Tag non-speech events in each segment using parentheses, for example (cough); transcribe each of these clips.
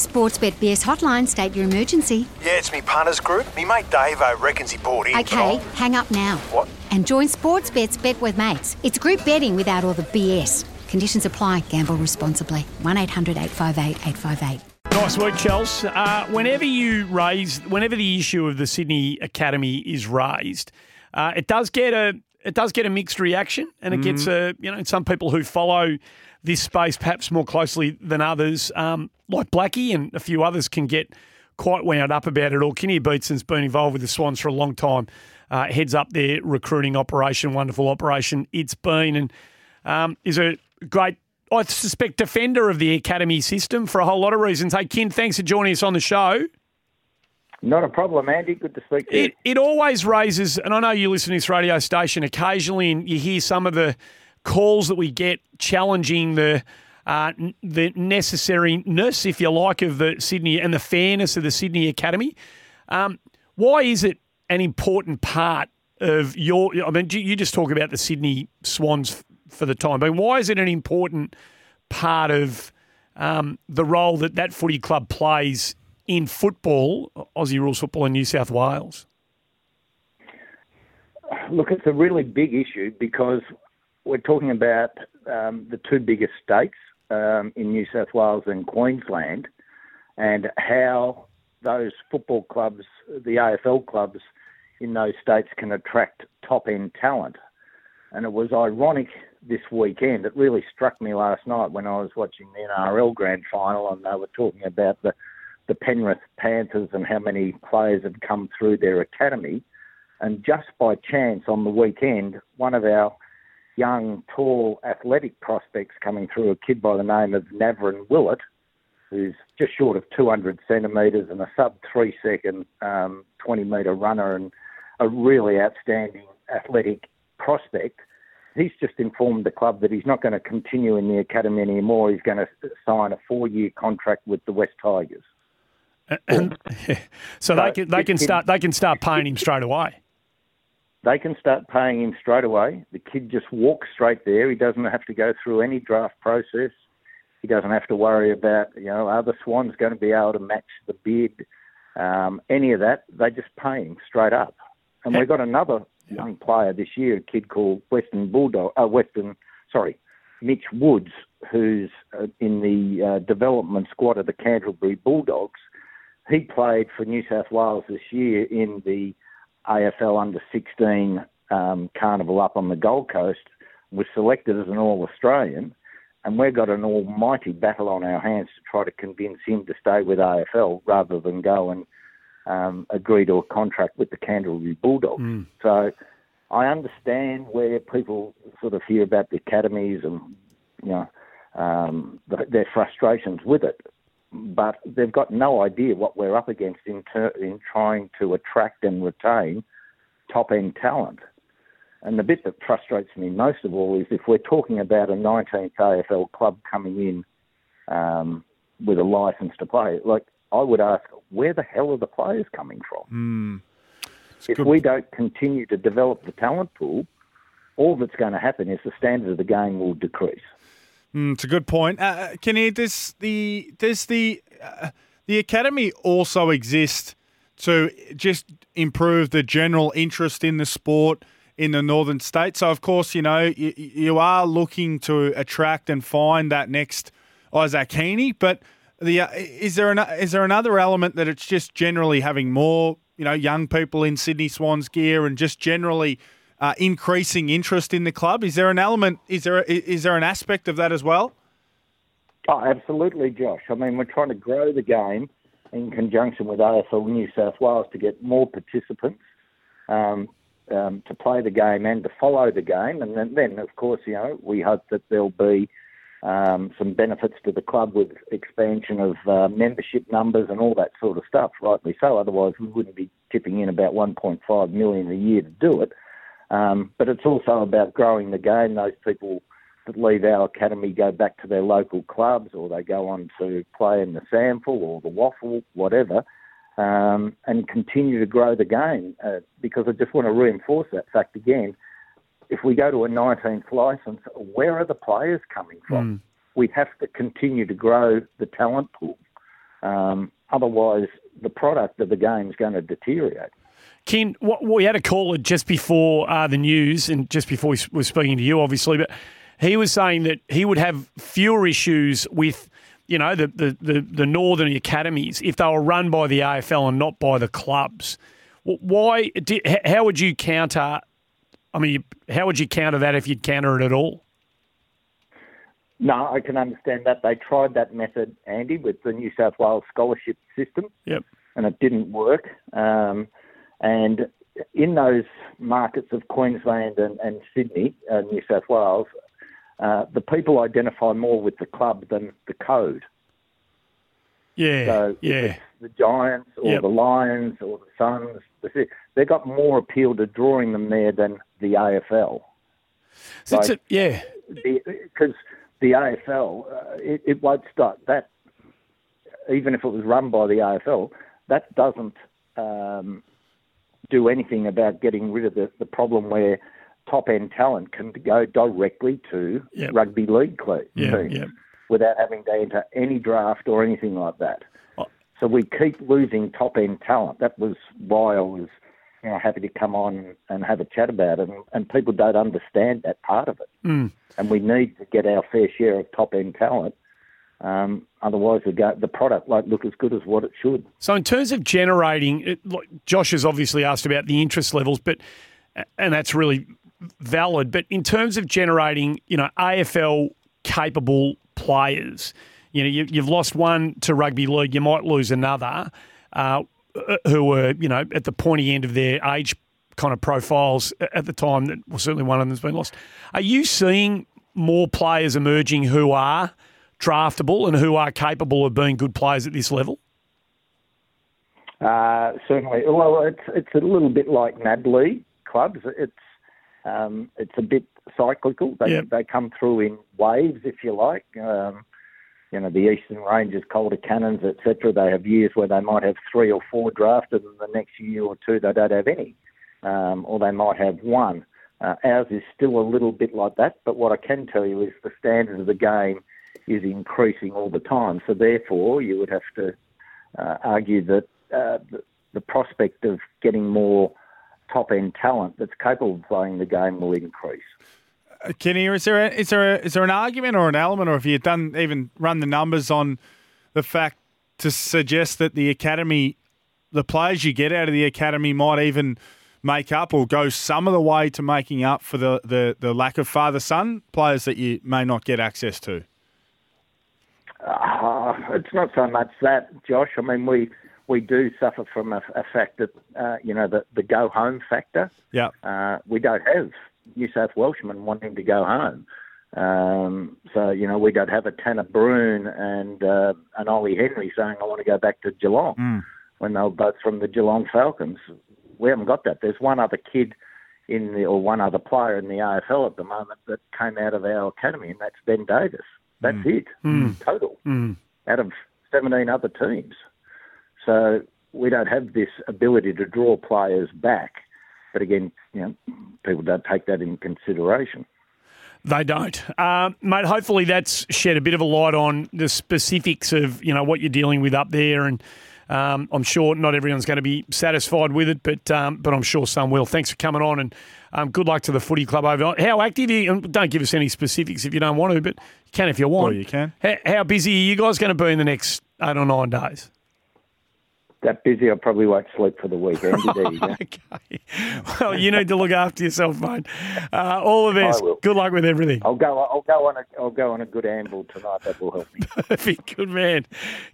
Sportsbet BS hotline, state your emergency. Yeah, it's me punters group. Me mate Dave reckons he bought in. Okay, hang up now. What? And join Sportsbet's Bet with Mates. It's group betting without all the BS. Conditions apply. Gamble responsibly. 1 800 858 858. Nice work, Chels. Uh, whenever you raise, whenever the issue of the Sydney Academy is raised, uh, it does get a it does get a mixed reaction, and it gets a you know some people who follow this space perhaps more closely than others, um, like Blackie and a few others, can get quite wound up about it all. Kinnear Beatson's been involved with the Swans for a long time. Uh, heads up their recruiting operation, wonderful operation it's been, and um, is a great, I suspect, defender of the academy system for a whole lot of reasons. Hey, Kin, thanks for joining us on the show. Not a problem, Andy. Good to speak to you. It, always raises, and I know you listen to this radio station occasionally, and you hear some of the calls that we get challenging the uh, the necessariness, if you like, of the Sydney and the fairness of the Sydney Academy. Um, why is it an important part of your? I mean, you just talk about the Sydney Swans for the time, but why is it an important part of um, the role that that footy club plays in football, Aussie rules football in New South Wales? Look, it's a really big issue because we're talking about um, the two biggest states um, in New South Wales and Queensland, and how those football clubs, the AFL clubs in those states, can attract top end talent. And it was ironic this weekend. It really struck me last night when I was watching the NRL Grand Final, and they were talking about the the Penrith Panthers and how many players had come through their academy. And just by chance on the weekend, one of our young, tall, athletic prospects coming through, a kid by the name of Navrin Willett, who's just short of 200 centimetres and a sub three second um, 20 metre runner and a really outstanding athletic prospect. He's just informed the club that he's not going to continue in the academy anymore. He's going to sign a four year contract with the Wests Tigers. So, (laughs) so they can they can start they can start paying him straight away they can start paying him straight away. The kid just walks straight there. He doesn't have to go through any draft process. He doesn't have to worry about, you know, are the Swans going to be able to match the bid, um, any of that. They just pay him straight up. And we've got another young player this year, a kid called Western Bulldog, uh, Western, sorry, Mitch Woods, who's uh, in the uh, development squad of the Canterbury Bulldogs. He played for New South Wales this year in the AFL under 16 um, carnival up on the Gold Coast, was selected as an All Australian, and we've got an almighty battle on our hands to try to convince him to stay with AFL rather than go and um, agree to a contract with the Canterbury Bulldogs. Mm. So I understand where people sort of hear about the academies and you know um, the, their frustrations with it but they've got no idea what we're up against in, ter- in trying to attract and retain top end talent. And the bit that frustrates me most of all is if we're talking about a 19th AFL club coming in um, with a license to play, like I would ask, where the hell are the players coming from? Mm. If good. we don't continue to develop the talent pool, all that's going to happen is the standard of the game will decrease. Mm, it's a good point. Uh, uh Kenny, does the does the uh, the academy also exist to just improve the general interest in the sport in the northern states? So, of course, you know you, you are looking to attract and find that next Isaac Heaney, but the uh, is there an, is there another element that it's just generally having more you know young people in Sydney Swans gear and just generally uh, increasing interest in the club. Is there an element? Is there is there an aspect of that as well? Oh, absolutely, Josh. I mean, we're trying to grow the game in conjunction with AFL New South Wales to get more participants um, um, to play the game and to follow the game. And then, then, of course, you know, we hope that there'll be um, some benefits to the club with expansion of uh, membership numbers and all that sort of stuff. Rightly so. Otherwise, we wouldn't be tipping in about 1.5 million a year to do it. Um, but it's also about growing the game. Those people that leave our academy go back to their local clubs, or they go on to play in the SANFL or the WAFL, whatever. Um, and continue to grow the game uh, because I just want to reinforce that fact again if we go to a 19th licence, where are the players coming from? Mm. We have to continue to grow the talent pool. Um, otherwise, the product of the game is going to deteriorate. Ken, we had a caller just before uh, the news and just before we were speaking to you, obviously, but he was saying that he would have fewer issues with, you know, the, the, the, the northern academies if they were run by the AFL and not by the clubs. Why? How would you counter I mean, how would you counter that if you'd counter it at all? No, I can understand that. They tried that method, Andy, with the New South Wales scholarship system. Yep. And it didn't work. Um, and in those markets of Queensland and, and Sydney, uh, New South Wales, uh, the people identify more with the club than the code. Yeah. So yeah. the Giants or yep. the Lions or the Suns, they got more appeal to drawing them there than the AFL. So like, a, yeah. Because the, the, AFL, uh, it, it won't start that. Even if it was run by the AFL, that doesn't um, do anything about getting rid of the, the problem where top end talent can go directly to yep. rugby league yep, teams yep. without having to enter any draft or anything like that. Oh. So we keep losing top end talent. That was why I was you know, happy to come on and have a chat about it. And, and people don't understand that part of it. Mm. And we need to get our fair share of top end talent. Um, otherwise, the, the product won't look as good as what it should. So, in terms of generating, it, like Josh has obviously asked about the interest levels, but and that's really valid. But in terms of generating, you know, AFL capable players, you know, you, have lost one to rugby league, you might lose another. Uh, who were, you know, at the pointy end of their age kind of profiles at the time. That well, certainly one of them's been lost. Are you seeing more players emerging who are draftable and who are capable of being good players at this level? Uh, certainly. Well, it's it's a little bit like NAB League clubs. It's um, it's a bit cyclical. They yep. they come through in waves, if you like. Um, you know, the Eastern Rangers, Calder Cannons, etc. They have years where they might have three or four drafted, and the next year or two they don't have any, um, or they might have one. Uh, ours is still a little bit like that, but what I can tell you is the standard of the game is increasing all the time. So therefore, you would have to uh, argue that uh, the, prospect of getting more top end talent that's capable of playing the game will increase. Kenny, is there a, is there a, is there an argument or an element, or have you done even run the numbers on the fact to suggest that the academy, the players you get out of the academy, might even make up or go some of the way to making up for the, the, the lack of father son players that you may not get access to? Uh, it's not so much that, Josh. I mean, we we do suffer from a, a fact that uh, you know the the go home factor. Yeah, uh, we don't have New South Welshmen wanting to go home. Um, so you know we don't have a Tanner Bruhn and uh, an Ollie Henry saying I want to go back to Geelong mm. when they were both from the Geelong Falcons. We haven't got that. There's one other kid in the or one other player in the AFL at the moment that came out of our academy, and that's Ben Davis. That's mm. it, mm. total, mm. out of 17 other teams. So we don't have this ability to draw players back but again, you know, people don't take that in consideration. They don't, uh, mate. Hopefully, that's shed a bit of a light on the specifics of you know what you're dealing with up there, and um, I'm sure not everyone's going to be satisfied with it, but um, but I'm sure some will. Thanks for coming on, and um, good luck to the footy club over. How active? Are you, don't give us any specifics if you don't want to, but you can if you want. Well, you can. How, how busy are you guys going to be in the next eight or nine days? That busy, I probably won't sleep for the weekend. (laughs) There you okay. Well, you need to look after yourself, mate. Uh, all the best. Good luck with everything. I'll go. I'll go on a. I'll go on a good amble tonight. That will help me. (laughs) Perfect. Good man.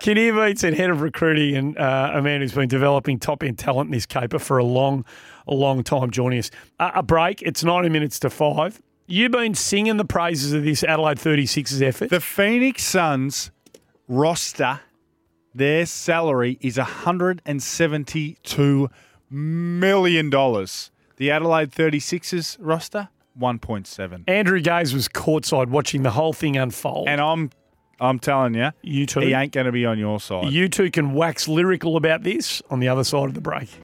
Kinnear Beatson head of recruiting and uh, a man who's been developing top end talent in this caper for a long, a long time. Joining us. Uh, a break. It's ninety minutes to five. You've been singing the praises of this Adelaide 36ers effort. The Phoenix Suns roster, their salary is $172 million. The Adelaide 36ers roster, 1.7. Andrew Gaze was courtside watching the whole thing unfold. And I'm I'm telling you, you two, he ain't going to be on your side. you two can wax lyrical about this on the other side of the break.